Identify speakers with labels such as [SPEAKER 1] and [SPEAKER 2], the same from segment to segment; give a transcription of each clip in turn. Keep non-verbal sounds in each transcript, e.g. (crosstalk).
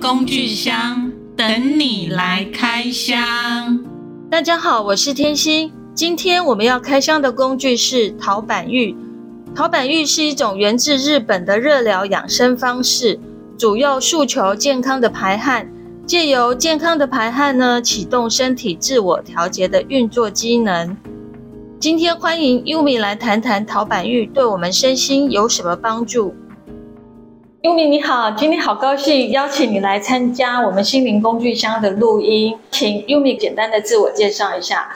[SPEAKER 1] 工具箱等你来开箱。
[SPEAKER 2] 大家好，我是天心。今天我们要开箱的工具是陶板浴。陶板浴是一种源自日本的热疗养生方式，主要诉求健康的排汗，借由健康的排汗呢，启动身体自我调节的运作机能。今天欢迎 Yumi 来谈谈陶板浴对我们身心有什么帮助。Yumi 你好，今天好高兴邀请你来参加我们心灵工具箱的录音，请 Yumi 简单的自我介绍一下。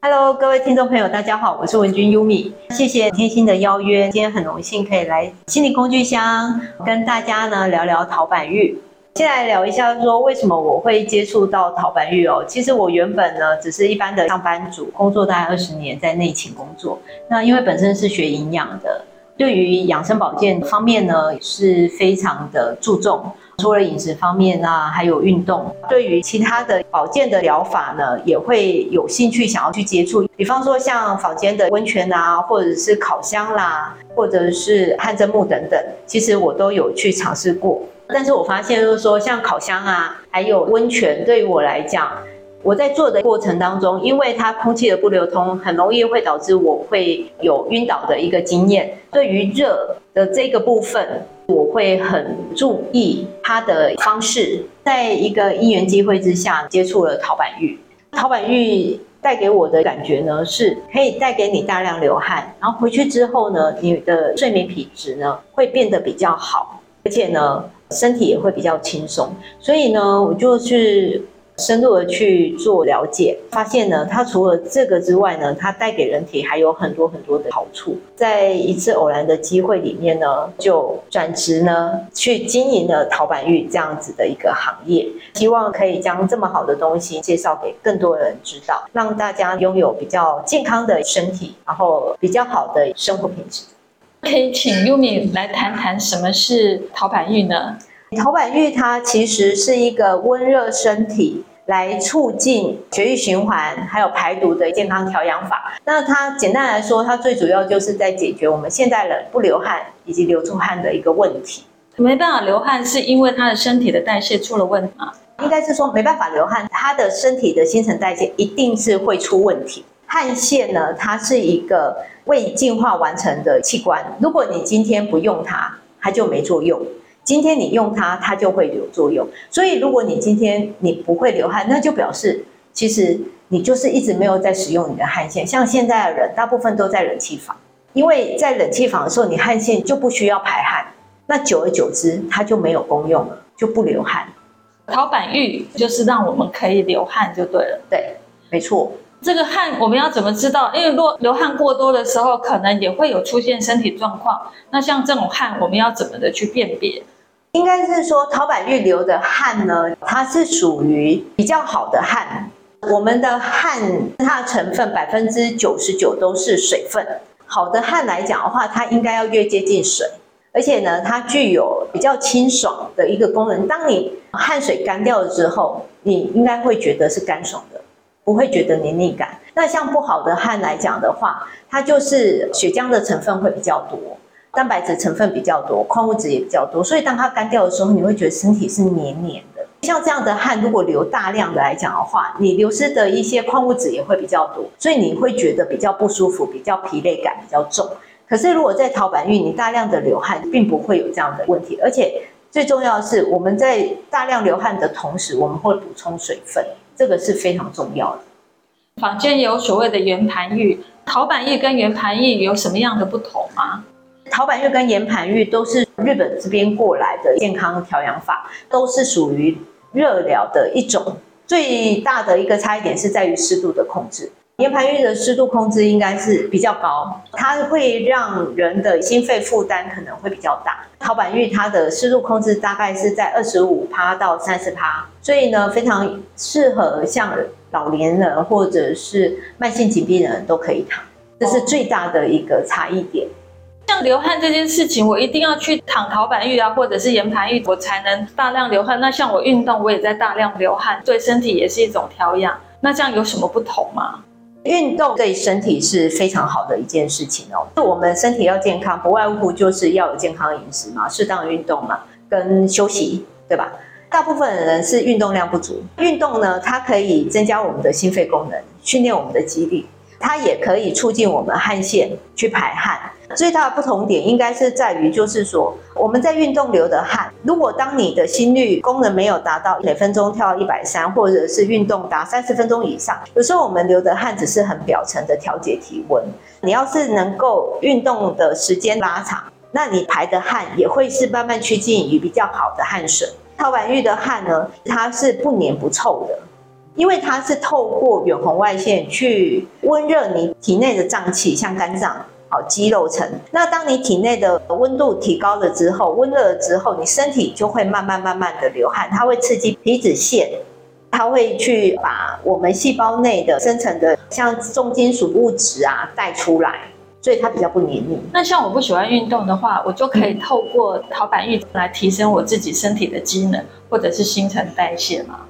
[SPEAKER 3] Hello，各位听众朋友，大家好，我是文君 Yumi，谢谢天心的邀约，今天很荣幸可以来心灵工具箱跟大家呢聊聊陶板浴。先来聊一下，说为什么我会接触到陶板浴哦。其实我原本呢，只是一般的上班族，工作大概二十年，在内勤工作。那因为本身是学营养的，对于养生保健方面呢，是非常的注重。除了饮食方面啊，还有运动，对于其他的保健的疗法呢，也会有兴趣想要去接触。比方说像坊间的温泉啊，或者是烤箱啦，或者是汗蒸幕等等，其实我都有去尝试过。但是我发现，就是说，像烤箱啊，还有温泉，对于我来讲，我在做的过程当中，因为它空气的不流通，很容易会导致我会有晕倒的一个经验。对于热的这个部分，我会很注意它的方式。在一个因缘机会之下，接触了陶板浴。陶板浴带给我的感觉呢，是可以带给你大量流汗，然后回去之后呢，你的睡眠品质呢会变得比较好，而且呢。身体也会比较轻松，所以呢，我就是深入的去做了解，发现呢，它除了这个之外呢，它带给人体还有很多很多的好处。在一次偶然的机会里面呢，就转职呢，去经营了陶板玉这样子的一个行业，希望可以将这么好的东西介绍给更多人知道，让大家拥有比较健康的身体，然后比较好的生活品质。
[SPEAKER 2] 可以请 Yumi 来谈谈什么是陶板浴呢？
[SPEAKER 3] 陶板浴它其实是一个温热身体，来促进血液循环还有排毒的健康调养法。那它简单来说，它最主要就是在解决我们现代人不流汗以及流出汗的一个问题。
[SPEAKER 2] 没办法流汗是因为他的身体的代谢出了问题吗？
[SPEAKER 3] 应该是说没办法流汗，他的身体的新陈代谢一定是会出问题。汗腺呢，它是一个未进化完成的器官。如果你今天不用它，它就没作用；今天你用它，它就会有作用。所以，如果你今天你不会流汗，那就表示其实你就是一直没有在使用你的汗腺。像现在的人，大部分都在冷气房，因为在冷气房的时候，你汗腺就不需要排汗，那久而久之，它就没有功用了，就不流汗。
[SPEAKER 2] 陶板浴就是让我们可以流汗就对了。
[SPEAKER 3] 对，没错。
[SPEAKER 2] 这个汗我们要怎么知道？因为若流汗过多的时候，可能也会有出现身体状况。那像这种汗，我们要怎么的去辨别？
[SPEAKER 3] 应该是说，陶板浴流的汗呢，它是属于比较好的汗。我们的汗，它的成分百分之九十九都是水分。好的汗来讲的话，它应该要越接近水，而且呢，它具有比较清爽的一个功能。当你汗水干掉了之后，你应该会觉得是干爽的。不会觉得黏腻感。那像不好的汗来讲的话，它就是血浆的成分会比较多，蛋白质成分比较多，矿物质也比较多。所以当它干掉的时候，你会觉得身体是黏黏的。像这样的汗，如果流大量的来讲的话，你流失的一些矿物质也会比较多，所以你会觉得比较不舒服，比较疲累感比较重。可是如果在陶板浴，你大量的流汗，并不会有这样的问题。而且最重要的是，我们在大量流汗的同时，我们会补充水分。这个是非常重要的。
[SPEAKER 2] 坊间有所谓的圆盘浴，陶板浴跟圆盘浴有什么样的不同吗？
[SPEAKER 3] 陶板浴跟岩盘浴都是日本这边过来的健康调养法，都是属于热疗的一种。最大的一个差异点是在于湿度的控制。岩盘浴的湿度控制应该是比较高，它会让人的心肺负担可能会比较大。陶板浴它的湿度控制大概是在二十五趴到三十趴，所以呢，非常适合像老年人或者是慢性疾病的人都可以躺，这是最大的一个差异点。
[SPEAKER 2] 像流汗这件事情，我一定要去躺陶板浴啊，或者是岩盘浴，我才能大量流汗。那像我运动，我也在大量流汗，对身体也是一种调养。那这样有什么不同吗？
[SPEAKER 3] 运动对身体是非常好的一件事情哦。我们身体要健康，不外乎就是要有健康饮食嘛，适当运动嘛，跟休息。对吧？大部分人是运动量不足。运动呢，它可以增加我们的心肺功能，训练我们的肌力，它也可以促进我们汗腺去排汗。最大的不同点应该是在于，就是说我们在运动流的汗，如果当你的心率功能没有达到每分钟跳一百三，或者是运动达三十分钟以上，有时候我们流的汗只是很表层的调节体温。你要是能够运动的时间拉长，那你排的汗也会是慢慢趋近于比较好的汗水。陶板浴的汗呢，它是不黏不臭的，因为它是透过远红外线去温热你体内的脏器，像肝脏、好肌肉层。那当你体内的温度提高了之后，温热了之后，你身体就会慢慢慢慢的流汗，它会刺激皮脂腺，它会去把我们细胞内的生成的像重金属物质啊带出来。所以它比较不黏腻。
[SPEAKER 2] 那像我不喜欢运动的话，我就可以透过陶板浴来提升我自己身体的机能，或者是新陈代谢嘛。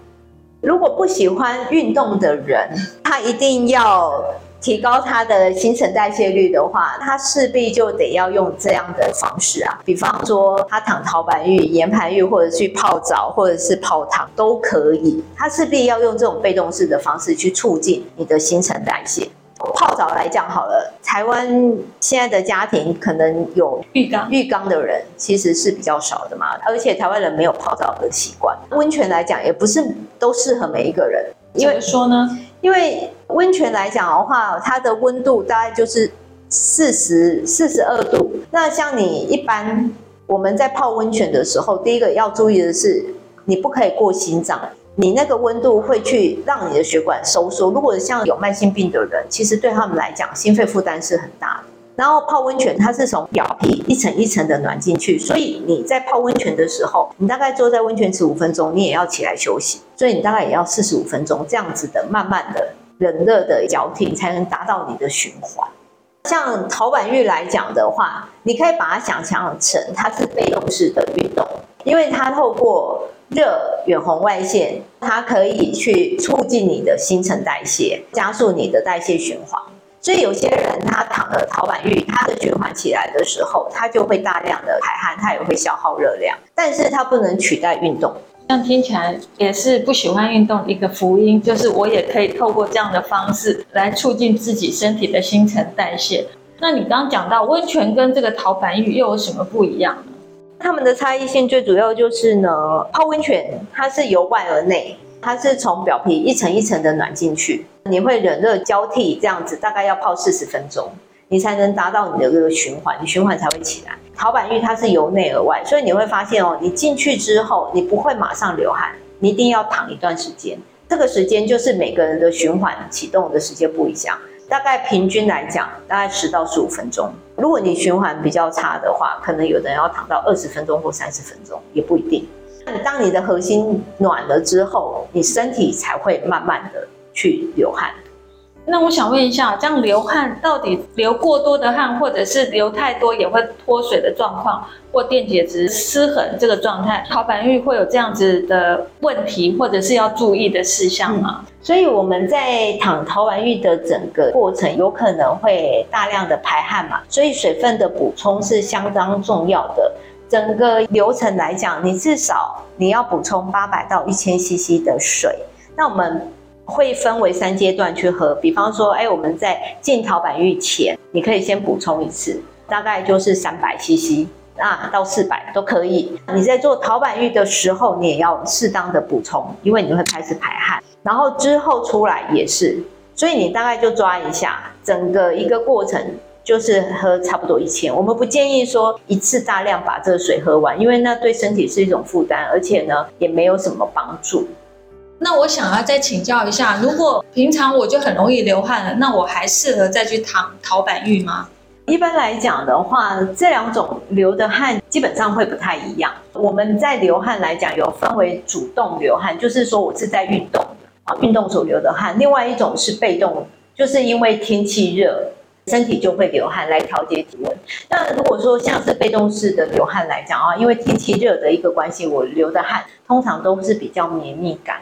[SPEAKER 3] 如果不喜欢运动的人，(laughs) 他一定要提高他的新陈代谢率的话，他势必就得要用这样的方式啊。比方说，他躺陶板浴、岩盘浴，或者去泡澡，或者是泡汤都可以。他势必要用这种被动式的方式去促进你的新陈代谢。泡澡来讲好了，台湾现在的家庭可能有浴缸，浴缸的人其实是比较少的嘛，而且台湾人没有泡澡的习惯。温泉来讲，也不是都适合每一个人。
[SPEAKER 2] 因为说呢？
[SPEAKER 3] 因为温泉来讲的话，它的温度大概就是四十四十二度。那像你一般我们在泡温泉的时候，第一个要注意的是，你不可以过心脏。你那个温度会去让你的血管收缩。如果像有慢性病的人，其实对他们来讲，心肺负担是很大的。然后泡温泉，它是从表皮一层一层的暖进去，所以你在泡温泉的时候，你大概坐在温泉池五分钟，你也要起来休息。所以你大概也要四十五分钟这样子的，慢慢的冷热的交替，才能达到你的循环。像陶板浴来讲的话，你可以把它想象成它是被动式的运动，因为它透过热远红外线，它可以去促进你的新陈代谢，加速你的代谢循环。所以有些人他躺了陶板浴，他的循环起来的时候，他就会大量的排汗，他也会消耗热量，但是它不能取代运动。
[SPEAKER 2] 这样听起来也是不喜欢运动的一个福音，就是我也可以透过这样的方式来促进自己身体的新陈代谢。那你刚刚讲到温泉跟这个陶板浴又有什么不一样？
[SPEAKER 3] 它们的差异性最主要就是呢，泡温泉它是由外而内，它是从表皮一层一层的暖进去，你会冷热交替这样子，大概要泡四十分钟，你才能达到你的这个循环，你循环才会起来。陶板浴它是由内而外，所以你会发现哦，你进去之后，你不会马上流汗，你一定要躺一段时间，这个时间就是每个人的循环启动的时间不一样。大概平均来讲，大概十到十五分钟。如果你循环比较差的话，可能有的人要躺到二十分钟或三十分钟，也不一定。当你的核心暖了之后，你身体才会慢慢的去流汗。
[SPEAKER 2] 那我想问一下，这样流汗到底流过多的汗，或者是流太多也会脱水的状况，或电解质失衡这个状态，陶板浴会有这样子的问题，或者是要注意的事项吗？
[SPEAKER 3] 嗯，所以我们在躺陶板浴的整个过程，有可能会大量的排汗嘛，所以水分的补充是相当重要的。整个流程来讲，你至少你要补充八百到一千 CC 的水。那我们会分为三阶段去喝，比方说，哎，我们在进陶板浴前，你可以先补充一次，大概就是三百 CC，啊，到四百都可以。你在做陶板浴的时候，你也要适当的补充，因为你会开始排汗，然后之后出来也是，所以你大概就抓一下，整个一个过程就是喝差不多一千。我们不建议说一次大量把这个水喝完，因为那对身体是一种负担，而且呢也没有什么帮助。
[SPEAKER 2] 那我想要再请教一下，如果平常我就很容易流汗了，那我还适合再去躺陶板浴吗？
[SPEAKER 3] 一般来讲的话，这两种流的汗基本上会不太一样。我们在流汗来讲，有分为主动流汗，就是说我是在运动啊，运动所流的汗；另外一种是被动，就是因为天气热，身体就会流汗来调节体温。那如果说像是被动式的流汗来讲啊，因为天气热的一个关系，我流的汗通常都是比较绵密感。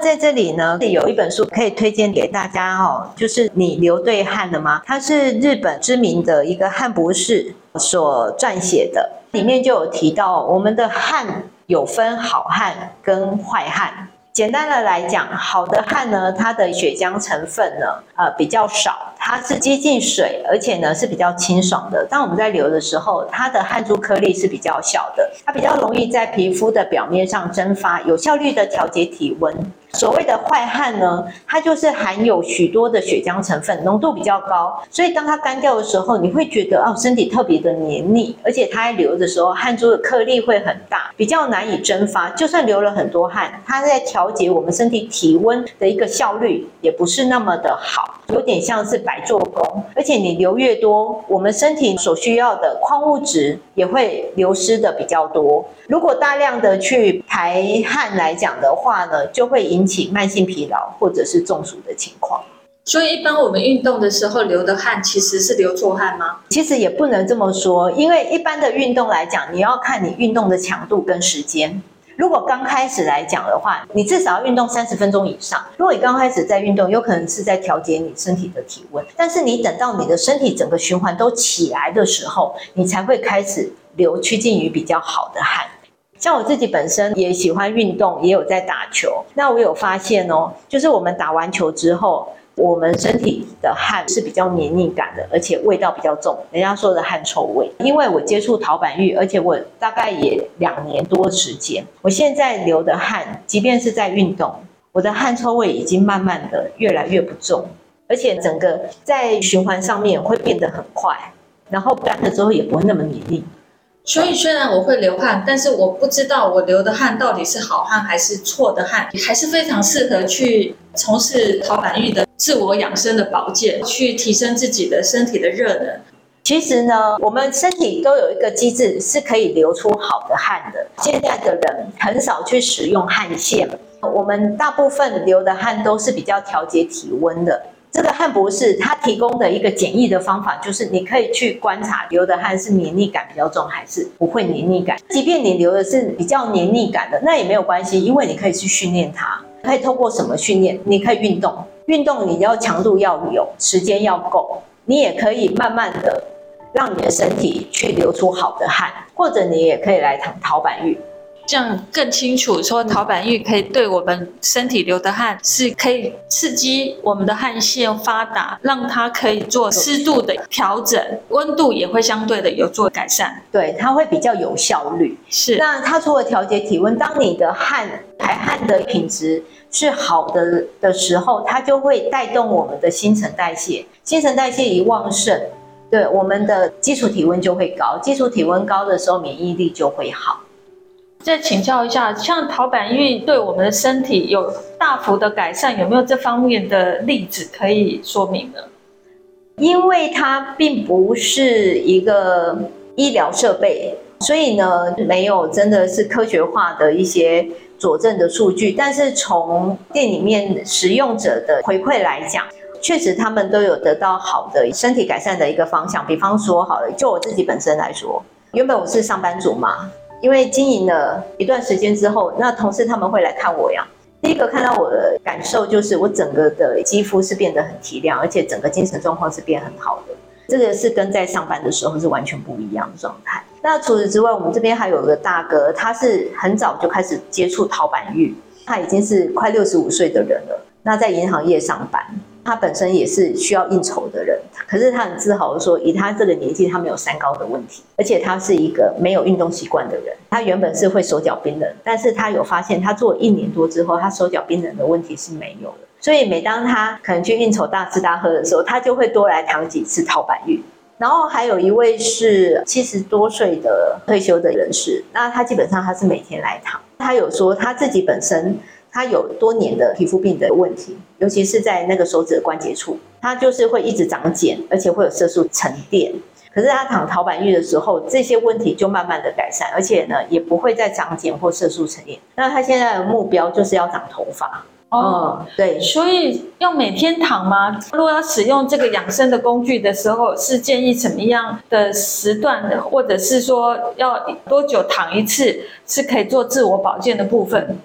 [SPEAKER 3] 在这里呢，有一本书可以推荐给大家哦，就是你流对汗了吗？它是日本知名的一个汗博士所撰写的，里面就有提到，我们的汗有分好汗跟坏汗。简单的来讲，好的汗呢，它的血浆成分呢，呃，比较少，它是接近水，而且呢是比较清爽的。当我们在流的时候，它的汗珠颗粒是比较小的，它比较容易在皮肤的表面上蒸发，有效率的调节体温。所谓的坏汉呢，它就是含有许多的血浆成分，浓度比较高，所以当它干掉的时候，你会觉得哦，身体特别的黏腻，而且它在流的时候，汗珠的颗粒会很大，比较难以蒸发。就算流了很多汗，它在调节我们身体体温的一个效率也不是那么的好，有点像是白做工。而且你流越多，我们身体所需要的矿物质也会流失的比较多。如果大量的去排汗来讲的话呢，就会引起慢性疲劳或者是中暑的情况。
[SPEAKER 2] 所以，一般我们运动的时候流的汗其实是流错汗吗？
[SPEAKER 3] 其实也不能这么说，因为一般的运动来讲，你要看你运动的强度跟时间。如果刚开始来讲的话，你至少要运动三十分钟以上。如果你刚开始在运动，有可能是在调节你身体的体温，但是你等到你的身体整个循环都起来的时候，你才会开始流趋近于比较好的汗。像我自己本身也喜欢运动，也有在打球。那我有发现哦，就是我们打完球之后，我们身体的汗是比较黏腻感的，而且味道比较重，人家说的汗臭味。因为我接触陶板浴，而且我大概也两年多时间，我现在流的汗，即便是在运动，我的汗臭味已经慢慢的越来越不重，而且整个在循环上面会变得很快，然后干了之后也不会那么黏腻。
[SPEAKER 2] 所以虽然我会流汗，但是我不知道我流的汗到底是好汗还是错的汗，还是非常适合去从事陶板浴的自我养生的保健，去提升自己的身体的热能。
[SPEAKER 3] 其实呢，我们身体都有一个机制是可以流出好的汗的。现在的人很少去使用汗腺，我们大部分流的汗都是比较调节体温的。这个汗博士他提供的一个简易的方法，就是你可以去观察流的汗是黏腻感比较重还是不会黏腻感。即便你流的是比较黏腻感的，那也没有关系，因为你可以去训练它。可以透过什么训练？你可以运动，运动你要强度要有，时间要够。你也可以慢慢的让你的身体去流出好的汗，或者你也可以来躺陶板浴。
[SPEAKER 2] 这样更清楚，说陶板浴可以对我们身体流的汗是可以刺激我们的汗腺发达，让它可以做适度的调整，温度也会相对的有做改善。
[SPEAKER 3] 对，它会比较有效率。
[SPEAKER 2] 是，
[SPEAKER 3] 那它除了调节体温，当你的汗排汗的品质是好的的时候，它就会带动我们的新陈代谢。新陈代谢一旺盛，对，我们的基础体温就会高。基础体温高的时候，免疫力就会好。
[SPEAKER 2] 再请教一下，像陶板浴对我们的身体有大幅的改善，有没有这方面的例子可以说明呢？
[SPEAKER 3] 因为它并不是一个医疗设备，所以呢，没有真的是科学化的一些佐证的数据。但是从店里面使用者的回馈来讲，确实他们都有得到好的身体改善的一个方向。比方说，好了，就我自己本身来说，原本我是上班族嘛。因为经营了一段时间之后，那同事他们会来看我呀。第一个看到我的感受就是，我整个的肌肤是变得很提亮，而且整个精神状况是变很好的。这个是跟在上班的时候是完全不一样的状态。那除此之外，我们这边还有个大哥，他是很早就开始接触陶板浴，他已经是快六十五岁的人了。那在银行业上班。他本身也是需要应酬的人，可是他很自豪的说，以他这个年纪，他没有三高的问题，而且他是一个没有运动习惯的人。他原本是会手脚冰冷，但是他有发现，他做一年多之后，他手脚冰冷的问题是没有的。所以每当他可能去应酬大吃大喝的时候，他就会多来躺几次陶板浴。然后还有一位是七十多岁的退休的人士，那他基本上他是每天来躺。他有说他自己本身。他有多年的皮肤病的问题，尤其是在那个手指的关节处，他就是会一直长茧，而且会有色素沉淀。可是他躺陶板浴的时候，这些问题就慢慢的改善，而且呢，也不会再长茧或色素沉淀。那他现在的目标就是要长头发。
[SPEAKER 2] 哦，对，所以要每天躺吗？如果要使用这个养生的工具的时候，是建议什么样的时段的，或者是说要多久躺一次，是可以做自我保健的部分？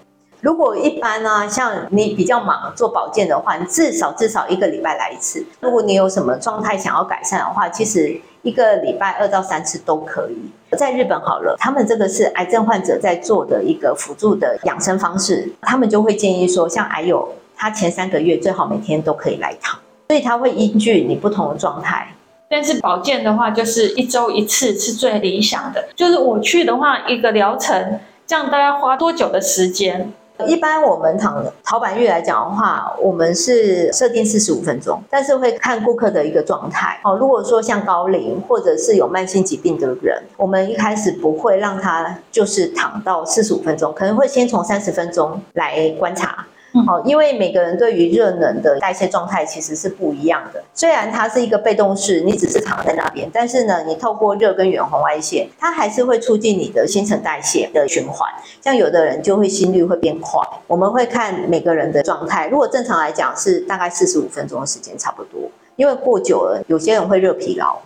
[SPEAKER 3] 如果一般呢、啊，像你比较忙做保健的话，你至少至少一个礼拜来一次。如果你有什么状态想要改善的话，其实一个礼拜二到三次都可以。在日本好了，他们这个是癌症患者在做的一个辅助的养生方式，他们就会建议说，像癌友，他前三个月最好每天都可以来一趟，所以他会依据你不同的状态。
[SPEAKER 2] 但是保健的话，就是一周一次是最理想的。就是我去的话，一个疗程，这样大概花多久的时间？
[SPEAKER 3] 一般我们躺陶板浴来讲的话，我们是设定四十五分钟，但是会看顾客的一个状态。哦，如果说像高龄或者是有慢性疾病的人，我们一开始不会让他就是躺到四十五分钟，可能会先从三十分钟来观察。哦，因为每个人对于热能的代谢状态其实是不一样的。虽然它是一个被动式，你只是躺在那边，但是呢，你透过热跟远红外线，它还是会促进你的新陈代谢的循环。像有的人就会心率会变快。我们会看每个人的状态，如果正常来讲是大概四十五分钟的时间差不多，因为过久了有些人会热疲劳。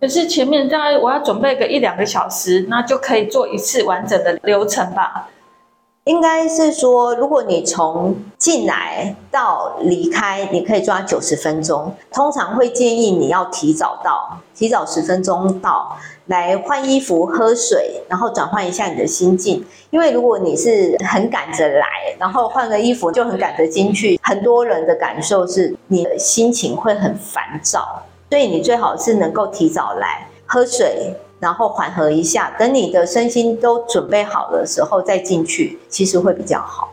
[SPEAKER 2] 可是前面大概我要准备个一两个小时，那就可以做一次完整的流程吧。
[SPEAKER 3] 应该是说，如果你从进来到离开，你可以抓九十分钟。通常会建议你要提早到，提早十分钟到，来换衣服、喝水，然后转换一下你的心境。因为如果你是很赶着来，然后换个衣服就很赶着进去，很多人的感受是你的心情会很烦躁，所以你最好是能够提早来喝水。然后缓和一下，等你的身心都准备好的时候再进去，其实会比较好。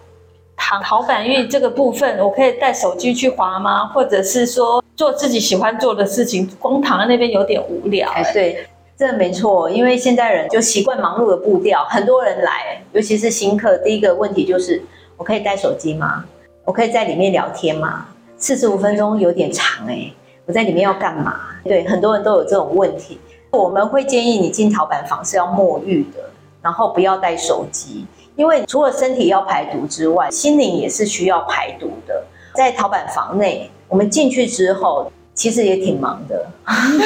[SPEAKER 2] 躺陶板浴这个部分，我可以带手机去滑吗？或者是说做自己喜欢做的事情，光躺在那边有点无聊。
[SPEAKER 3] 哎，对，这没错，因为现在人就习惯忙碌的步调，很多人来，尤其是新客，第一个问题就是，我可以带手机吗？我可以在里面聊天吗？四十五分钟有点长哎，我在里面要干嘛？对，很多人都有这种问题。我们会建议你进陶板房是要沐浴的，然后不要带手机，因为除了身体要排毒之外，心灵也是需要排毒的。在陶板房内，我们进去之后，其实也挺忙的。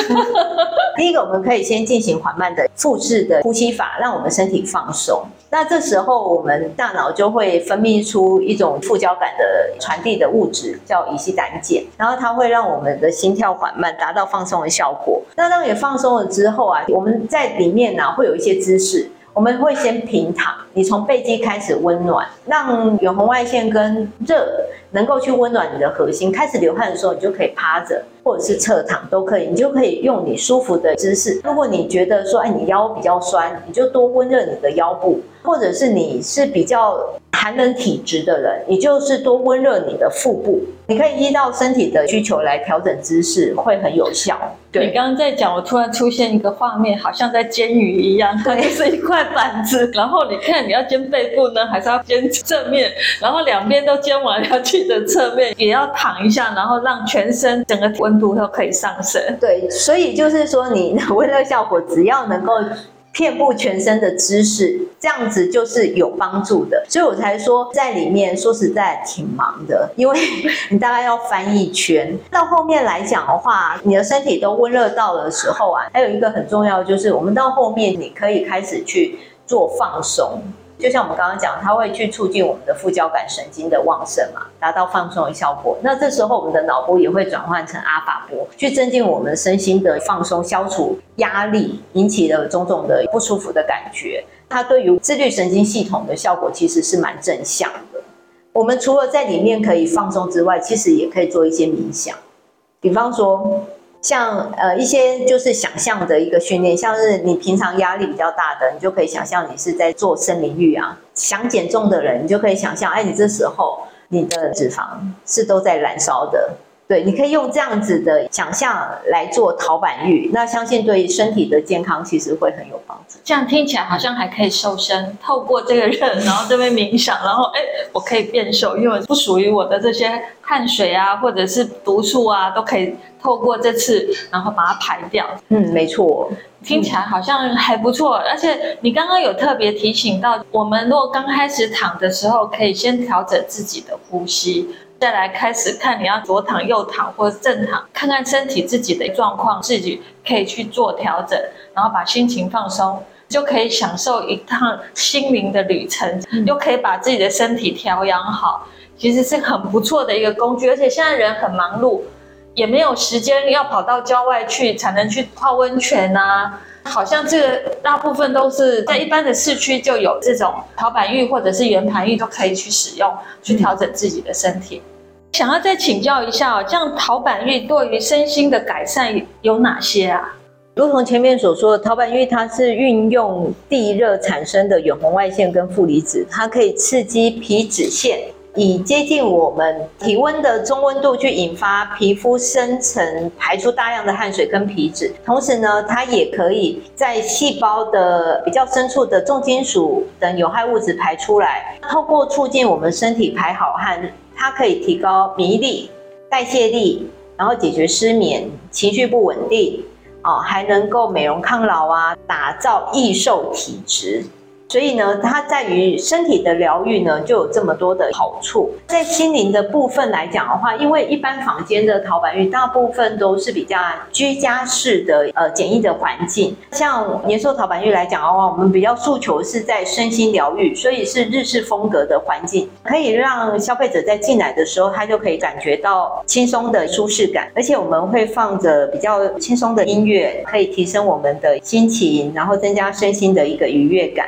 [SPEAKER 3] (laughs) 第一个，我们可以先进行缓慢的腹式的呼吸法，让我们身体放松。那这时候，我们大脑就会分泌出一种副交感的传递的物质，叫乙烯胆碱，然后它会让我们的心跳缓慢，达到放松的效果。那当你放松了之后啊，我们在里面呢、啊、会有一些姿势。我们会先平躺，你从背肌开始温暖，让远红外线跟热能够去温暖你的核心。开始流汗的时候，你就可以趴着或者是侧躺都可以，你就可以用你舒服的姿势。如果你觉得说，哎，你腰比较酸，你就多温热你的腰部，或者是你是比较寒冷体质的人，你就是多温热你的腹部。你可以依照身体的需求来调整姿势，会很有效。对，
[SPEAKER 2] 你刚刚在讲，我突然出现一个画面，好像在煎鱼一样，对，是一块板子。(laughs) 然后你看，你要煎背部呢，还是要煎侧面？然后两边都煎完，要记得侧面也要躺一下，然后让全身整个温温度都可以上升。
[SPEAKER 3] 对，所以就是说，你 (laughs) 温热效果只要能够。遍布全身的姿势，这样子就是有帮助的，所以我才说在里面说实在挺忙的，因为你大概要翻一圈。到后面来讲的话，你的身体都温热到的时候啊，还有一个很重要就是，我们到后面你可以开始去做放松。就像我们刚刚讲，它会去促进我们的副交感神经的旺盛嘛，达到放松的效果。那这时候我们的脑波也会转换成阿法波，去增进我们身心的放松，消除压力引起的种种的不舒服的感觉。它对于自律神经系统的效果其实是蛮正向的。我们除了在里面可以放松之外，其实也可以做一些冥想，比方说。像呃一些就是想象的一个训练，像是你平常压力比较大的，你就可以想象你是在做森林浴啊。想减重的人，你就可以想象，哎，你这时候你的脂肪是都在燃烧的。对，你可以用这样子的想象来做陶板浴，那相信对身体的健康其实会很有帮助。
[SPEAKER 2] 这样听起来好像还可以瘦身，透过这个热，然后这边冥想，然后哎，我可以变瘦，因为不属于我的这些汗水啊，或者是毒素啊，都可以透过这次，然后把它排掉。
[SPEAKER 3] 嗯，没错，
[SPEAKER 2] 听起来好像还不错。而且你刚刚有特别提醒到，我们如果刚开始躺的时候，可以先调整自己的呼吸。再来开始看你要左躺右躺或者正躺，看看身体自己的状况，自己可以去做调整，然后把心情放松，就可以享受一趟心灵的旅程，嗯、又可以把自己的身体调养好，其实是很不错的一个工具。而且现在人很忙碌，也没有时间要跑到郊外去才能去泡温泉啊。好像这个大部分都是在一般的市区就有这种陶板浴或者是圆盘浴都可以去使用，去调整自己的身体。想要再请教一下哦，这样陶板浴对于身心的改善有哪些啊？
[SPEAKER 3] 如同前面所说的，陶板浴它是运用地热产生的远红外线跟负离子，它可以刺激皮脂腺，以接近我们体温的中温度去引发皮肤深层排出大量的汗水跟皮脂。同时呢，它也可以在细胞的比较深处的重金属等有害物质排出来，透过促进我们身体排好汗。它可以提高免疫力、代谢力，然后解决失眠、情绪不稳定，哦，还能够美容抗老啊，打造易瘦体质。所以呢，它在于身体的疗愈呢，就有这么多的好处。在心灵的部分来讲的话，因为一般房间的陶板浴大部分都是比较居家式的，呃，简易的环境。像年兽陶板浴来讲的话，我们比较诉求是在身心疗愈，所以是日式风格的环境，可以让消费者在进来的时候，他就可以感觉到轻松的舒适感。而且我们会放着比较轻松的音乐，可以提升我们的心情，然后增加身心的一个愉悦感。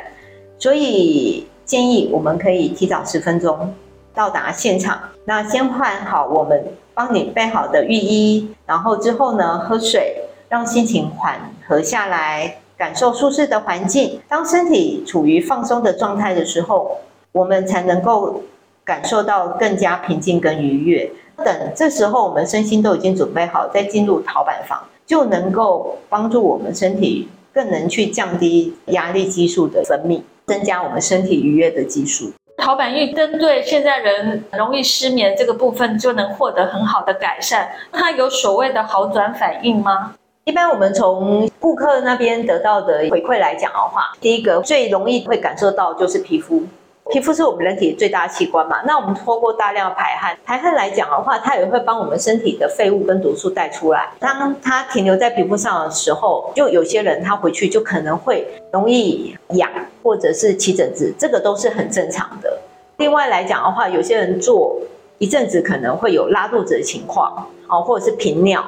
[SPEAKER 3] 所以建议我们可以提早十分钟到达现场。那先换好我们帮你备好的浴衣，然后之后呢，喝水，让心情缓和下来，感受舒适的环境。当身体处于放松的状态的时候，我们才能够感受到更加平静跟愉悦。等这时候我们身心都已经准备好，再进入陶板房，就能够帮助我们身体更能去降低压力激素的分泌。增加我们身体愉悦的激素。
[SPEAKER 2] 陶板浴针对现在人容易失眠这个部分，就能获得很好的改善。它有所谓的好转反应吗？
[SPEAKER 3] 一般我们从顾客那边得到的回馈来讲的话，第一个最容易会感受到就是皮肤。皮肤是我们人体最大器官嘛，那我们通过大量排汗，排汗来讲的话，它也会帮我们身体的废物跟毒素带出来。当它停留在皮肤上的时候，就有些人他回去就可能会容易痒，或者是起疹子，这个都是很正常的。另外来讲的话，有些人做一阵子可能会有拉肚子的情况，哦，或者是频尿，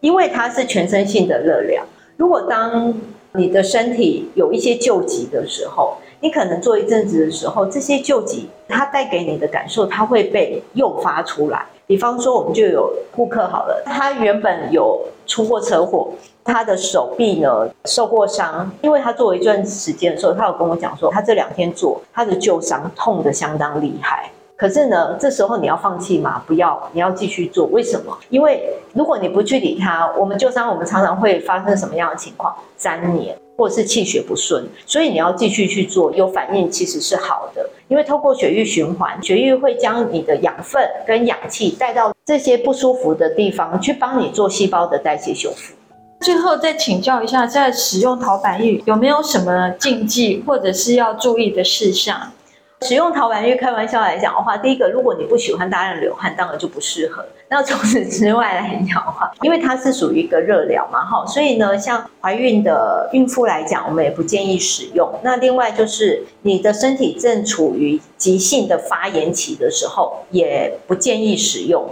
[SPEAKER 3] 因为它是全身性的热量。如果当你的身体有一些旧疾的时候，你可能做一阵子的时候，这些旧疾它带给你的感受，它会被诱发出来。比方说，我们就有顾客好了，他原本有出过车祸，他的手臂呢受过伤，因为他做一段时间的时候，他有跟我讲说，他这两天做他的旧伤痛得相当厉害。可是呢，这时候你要放弃吗？不要，你要继续做。为什么？因为如果你不去理它，我们旧伤我们常常会发生什么样的情况？粘连，或者是气血不顺。所以你要继续去做，有反应其实是好的，因为透过血液循环，血液会将你的养分跟氧气带到这些不舒服的地方，去帮你做细胞的代谢修复。
[SPEAKER 2] 最后再请教一下，在使用陶板浴有没有什么禁忌，或者是要注意的事项？使用陶板浴，开玩笑来讲的话，第一个，如果你不喜欢大量流汗，当然就不适合。那除此之外来讲的话，因为它是属于一个热疗嘛，哈，所以呢，像怀孕的孕妇来讲，我们也不建议使用。那另外就是你的身体正处于急性的发炎期的时候，也不建议使用，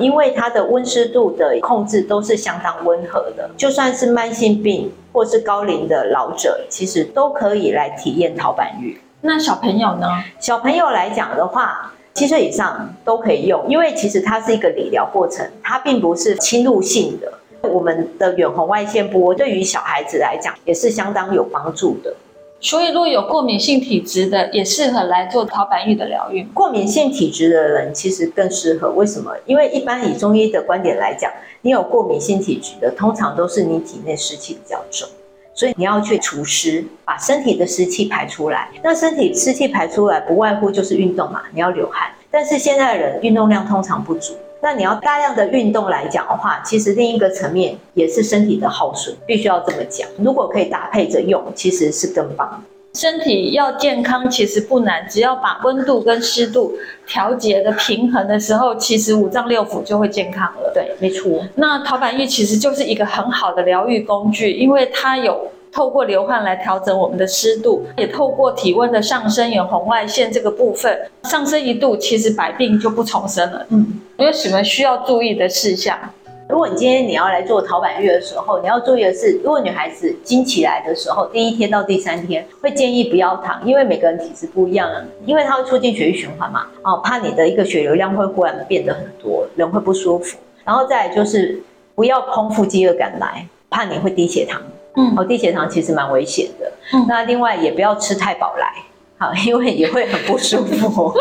[SPEAKER 2] 因为它的温湿度的控制都是相当温和的，就算是慢性病或是高龄的老者，其实都可以来体验陶板浴。那小朋友呢？
[SPEAKER 3] 小朋友来讲的话，七岁以上都可以用，因为其实它是一个理疗过程，它并不是侵入性的。我们的远红外线波对于小孩子来讲也是相当有帮助的。
[SPEAKER 2] 所以，如果有过敏性体质的，也适合来做陶板浴的疗愈。
[SPEAKER 3] 过敏性体质的人其实更适合，为什么？因为一般以中医的观点来讲，你有过敏性体质的，通常都是你体内湿气比较重。所以你要去除湿，把身体的湿气排出来。那身体湿气排出来，不外乎就是运动嘛，你要流汗。但是现在的人运动量通常不足，那你要大量的运动来讲的话，其实另一个层面也是身体的耗损，必须要这么讲。如果可以搭配着用，其实是更棒。
[SPEAKER 2] 身体要健康其实不难，只要把温度跟湿度调节的平衡的时候，其实五脏六腑就会健康了。
[SPEAKER 3] 对，没错。
[SPEAKER 2] 那陶板浴其实就是一个很好的疗愈工具，因为它有透过流汗来调整我们的湿度，也透过体温的上升、有红外线这个部分上升一度，其实百病就不重生了。嗯，有什么需要注意的事项？
[SPEAKER 3] 如果你今天你要来做陶板浴的时候，你要注意的是，如果女孩子经期来的时候，第一天到第三天会建议不要躺，因为每个人体质不一样，因为它会促进血液循环嘛，哦，怕你的一个血流量会忽然变得很多，人会不舒服。然后再来就是不要空腹饥饿感来，怕你会低血糖。嗯，哦，低血糖其实蛮危险的。嗯，那另外也不要吃太饱来，好，因为也会很不舒服。(laughs)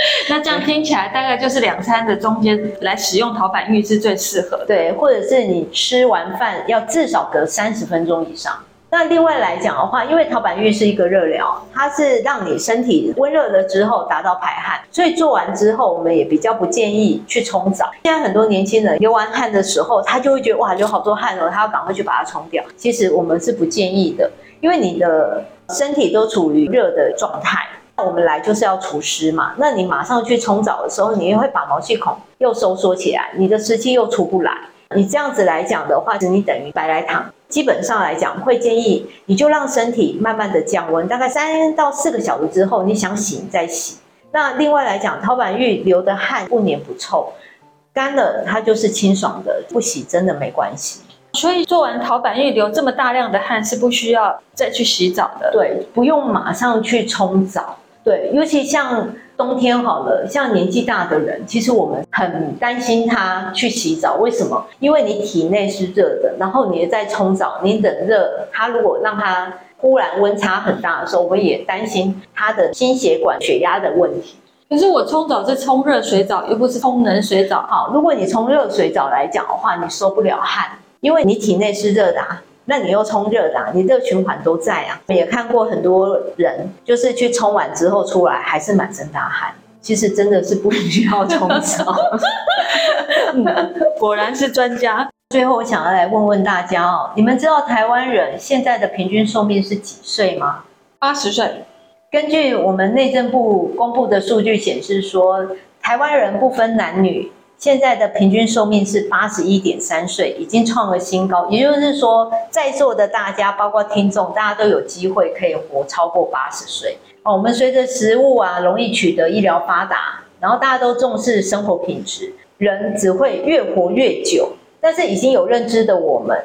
[SPEAKER 3] (laughs)
[SPEAKER 2] 那这样听起来，大概就是两餐的中间来使用陶板浴是最适合的。
[SPEAKER 3] 对，或者是你吃完饭要至少隔三十分钟以上。那另外来讲的话，因为陶板浴是一个热疗，它是让你身体温热了之后达到排汗，所以做完之后，我们也比较不建议去冲澡。现在很多年轻人流完汗的时候，他就会觉得哇，流好多汗哦，他要赶快去把它冲掉。其实我们是不建议的，因为你的身体都处于热的状态。我们来就是要除湿嘛，那你马上去冲澡的时候，你又会把毛细孔又收缩起来，你的湿气又出不来。你这样子来讲的话，你等于白来躺。基本上来讲，会建议你就让身体慢慢的降温，大概三到四个小时之后，你想洗你再洗。那另外来讲，陶板浴流的汗不黏不臭，干了它就是清爽的，不洗真的没关系。
[SPEAKER 2] 所以做完陶板浴流这么大量的汗是不需要再去洗澡的，
[SPEAKER 3] 对，不用马上去冲澡。对，尤其像冬天好了，像年纪大的人，其实我们很担心他去洗澡。为什么？因为你体内是热的，然后你在冲澡，你冷热，他如果让他忽然温差很大的时候，我们也担心他的心血管血压的问题。
[SPEAKER 2] 可是我冲澡是冲热水澡，又不是冲冷水澡。
[SPEAKER 3] 好，如果你冲热水澡来讲的话，你收不了汗，因为你体内是热的啊。那你又冲热的啊，你热循环都在啊。也看过很多人，就是去冲完之后出来还是满身大汗。其实真的是不需要冲澡。(laughs)
[SPEAKER 2] 果然是专家。
[SPEAKER 3] 最后我想要来问问大家哦，你们知道台湾人现在的平均寿命是几岁吗？
[SPEAKER 2] 八十岁。
[SPEAKER 3] 根据我们内政部公布的数据显示说，台湾人不分男女。现在的平均寿命是八十一点三岁，已经创了新高。也就是说，在座的大家，包括听众，大家都有机会可以活超过八十岁。哦，我们随着食物啊容易取得，医疗发达，然后大家都重视生活品质，人只会越活越久。但是已经有认知的我们，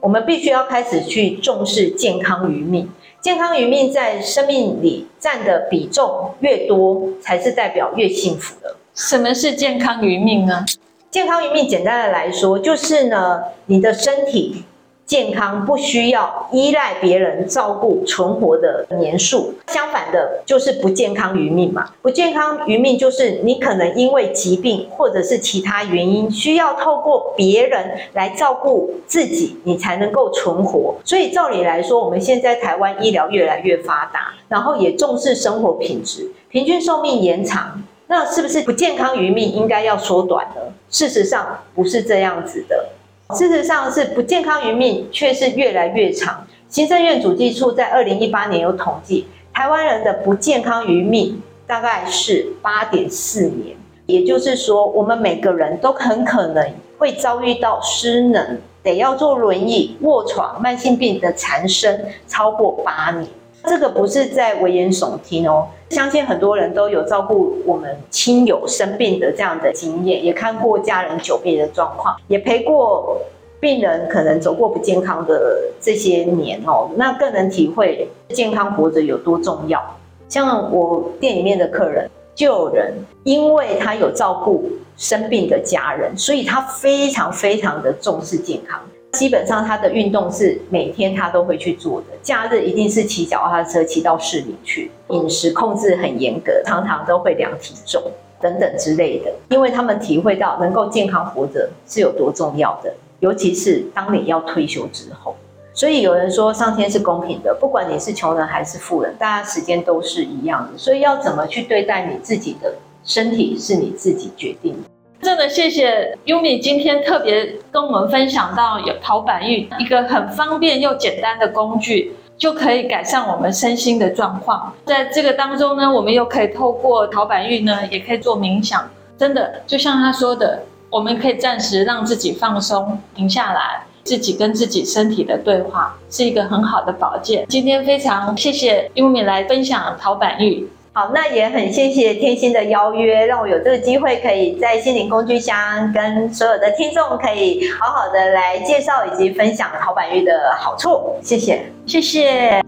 [SPEAKER 3] 我们必须要开始去重视健康余命。健康余命在生命里占的比重越多，才是代表越幸福的。
[SPEAKER 2] 什么是健康余命呢？
[SPEAKER 3] 健康余命，简单的来说，就是呢，你的身体健康不需要依赖别人照顾存活的年数。相反的，就是不健康余命嘛。不健康余命就是你可能因为疾病或者是其他原因，需要透过别人来照顾自己，你才能够存活。所以照理来说，我们现在台湾医疗越来越发达，然后也重视生活品质，平均寿命延长。那是不是不健康余命应该要缩短呢？事实上不是这样子的，事实上是不健康余命却是越来越长。行政院主计处在二零一八年有统计，台湾人的不健康余命大概是八点四年，也就是说，我们每个人都很可能会遭遇到失能，得要坐轮椅、卧床、慢性病的缠身超过八年。这个不是在危言耸听哦，相信很多人都有照顾我们亲友生病的这样的经验，也看过家人久病的状况，也陪过病人可能走过不健康的这些年哦，那更能体会健康活着有多重要。像我店里面的客人，就有人因为他有照顾生病的家人，所以他非常非常的重视健康。基本上他的运动是每天他都会去做的，假日一定是骑脚踏车骑到市里去，饮食控制很严格，常常都会量体重等等之类的，因为他们体会到能够健康活着是有多重要的，尤其是当你要退休之后。所以有人说上天是公平的，不管你是穷人还是富人，大家时间都是一样的，所以要怎么去对待你自己的身体是你自己决定的。
[SPEAKER 2] 真的谢谢优米今天特别跟我们分享到有陶板浴一个很方便又简单的工具，就可以改善我们身心的状况。在这个当中呢，我们又可以透过陶板浴呢，也可以做冥想。真的就像他说的，我们可以暂时让自己放松、停下来，自己跟自己身体的对话，是一个很好的保健。今天非常谢谢优米来分享陶板浴。
[SPEAKER 3] 好，那也很谢谢天心的邀约，让我有这个机会可以在心灵工具箱跟所有的听众可以好好的来介绍以及分享陶板浴的好处。谢谢，
[SPEAKER 2] 谢谢，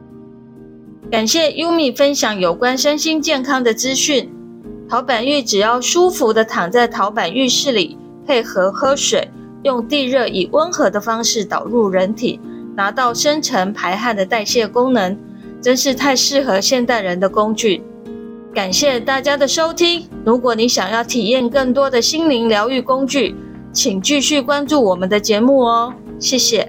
[SPEAKER 2] 感谢 Yumi 分享有关身心健康的资讯。陶板浴只要舒服的躺在陶板浴室里，配合喝水，用地热以温和的方式导入人体，达到深层排汗的代谢功能，真是太适合现代人的工具。感谢大家的收听。如果你想要体验更多的心灵疗愈工具，请继续关注我们的节目哦。谢谢。